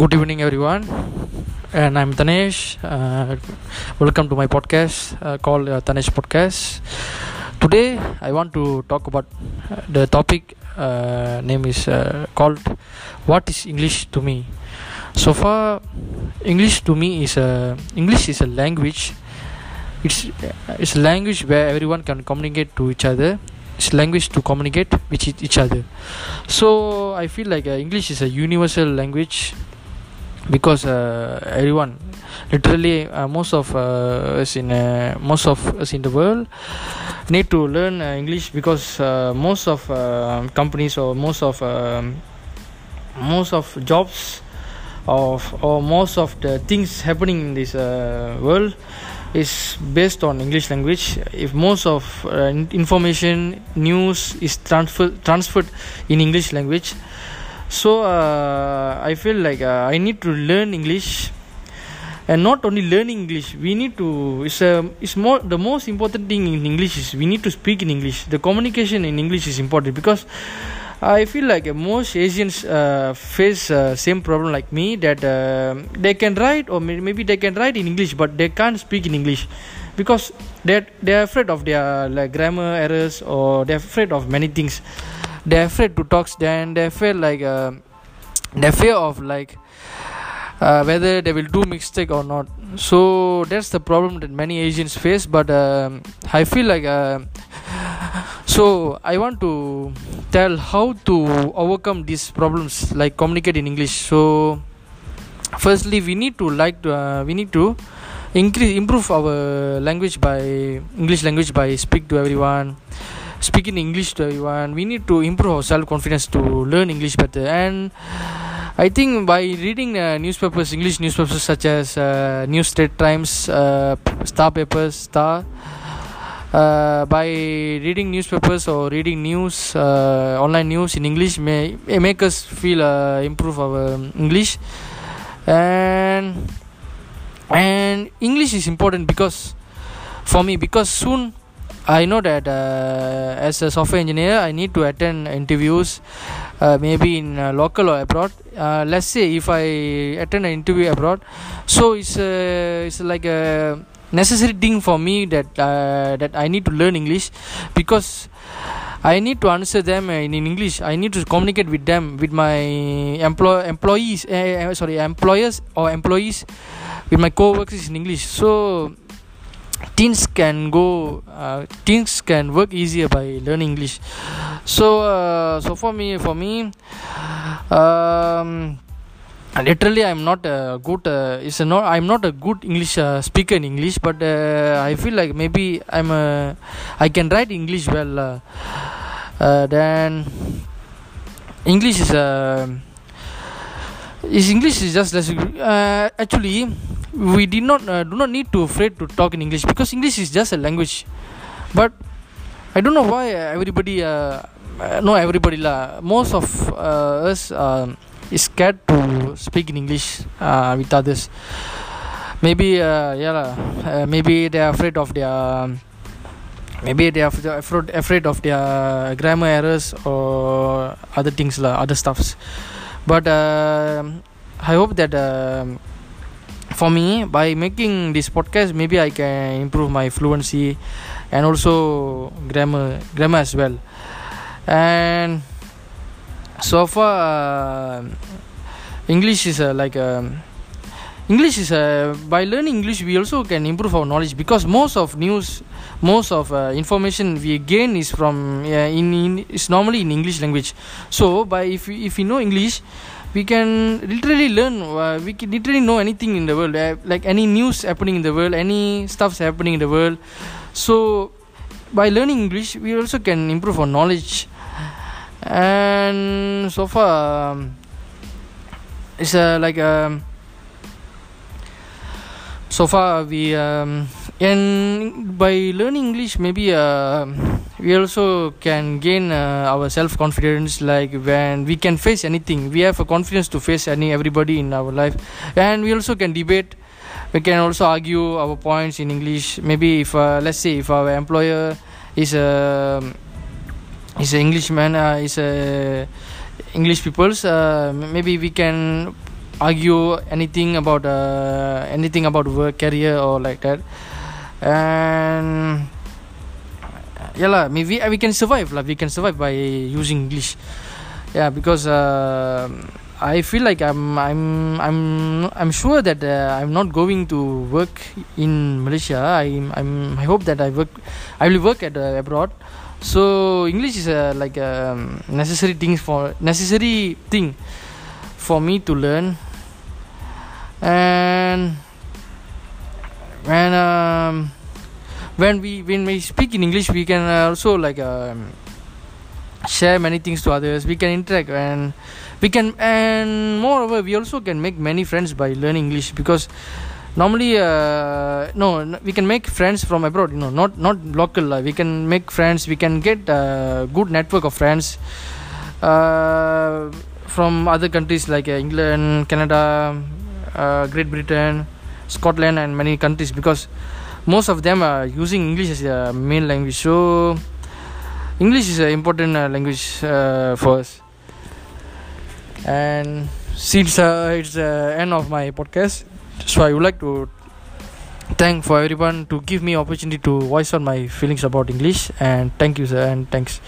Good evening, everyone. And I'm Tanesh. Uh, welcome to my podcast uh, called uh, Tanesh Podcast. Today, I want to talk about uh, the topic. Uh, name is uh, called "What is English to me?" So far, English to me is a English is a language. It's it's a language where everyone can communicate to each other. It's language to communicate with each- other. So I feel like English is a universal language because uh, everyone literally uh, most of uh, us in uh, most of us in the world need to learn uh, english because uh, most of uh, companies or most of um, most of jobs of or most of the things happening in this world is based on english language. If most of information news is transfer transferred in english language so uh, i feel like uh, i need to learn english. And not only learn english we need to it's a it's more the most important thing in english is we need to speak in english. The communication in english is important because i feel like uh, most asians uh, face uh, same problem like me that uh, they can write or may- maybe they can write in english but they can't speak in english because they're they're afraid of their like grammar errors or they're afraid of many things they're afraid to talk then they feel like uh, they fear of like uh, whether they will do mistake or not. So that's the problem that many asians face but um, i feel like uh, so i want to tell how to overcome these problems like communicate in english. So firstly we need to like to, uh, we need to increase improve our language by english language by speak to everyone speaking english to everyone. We need to improve our self confidence to learn english better. And I think by reading uh, newspapers, English newspapers such as uh, New Straits Times, uh, Star Papers, Star, uh, by reading newspapers or reading news, uh, online news in English may may make us feel uh, improve our English, and and English is important because for me because soon I know that uh, as a software engineer I need to attend interviews uh, maybe in uh, local or abroad uh, let's say if I attend an interview abroad so it's uh, it's like a necessary thing for me that uh, that I need to learn English because I need to answer them in, in English. I need to communicate with them, with my employ employees, uh, uh, sorry, employers or employees, with my co-workers in English. So things can go, uh, things can work easier by learning English. So, uh, so for me, for me, um, literally i'm not a good uh, it's a not i'm not a good english uh, speaker in english but uh, i feel like maybe i'm a i can write english well uh, uh, then english is a is english is just less uh, actually we did not uh, do not need to afraid to talk in english because english is just a language. But i don't know why everybody uh, uh, no everybody lah most of uh, us um, is scared to speak in english uh, with others. Maybe uh, yeah uh, maybe they are afraid of their maybe they are afraid afraid of their grammar errors or other things lah, other stuffs but um i hope that um for me by making this podcast maybe i can improve my fluency and also grammar grammar as well. And so far uh, english is uh, like english is uh, by learning english we also can improve our knowledge because most of news most of uh, information we gain is from uh, in, in is normally in english language. So by if we, if we know english we can literally learn uh, we can literally know anything in the world uh, like any news happening in the world any stuffs happening in the world. So by learning english we also can improve our knowledge. And so far um, it's uh, like um, so far we um, and by learning english maybe uh, we also can gain uh, our self confidence like when we can face anything. We have a confidence to face any everybody in our life. And we also can debate. We can also argue our points in english. Maybe if uh, let's say if our employer is a is a englishman uh, is a english peoples uh, maybe we can argue anything about uh, anything about work career or like that and yeah maybe we can survive lah we can survive by using english yeah because uh, I feel like I'm I'm I'm I'm sure that uh, I'm not going to work in Malaysia. I'm I'm I hope that I work I will work at uh, abroad. So English is a like a um, necessary thing for necessary thing for me to learn. And when um, when we when we speak in English, we can also like um, share many things to others. We can interact and we can and moreover we also can make many friends by learning english because normally uh, no we can make friends from abroad you know not not local uh, we can make friends we can get a good network of friends uh, from other countries like uh, england canada uh, great britain scotland and many countries because most of them are using english as a main language. So english is an important uh, language for us. And since uh, it's the end of my podcast so i would like to thank for everyone to give me opportunity to voice out my feelings about english. And thank you sir and thanks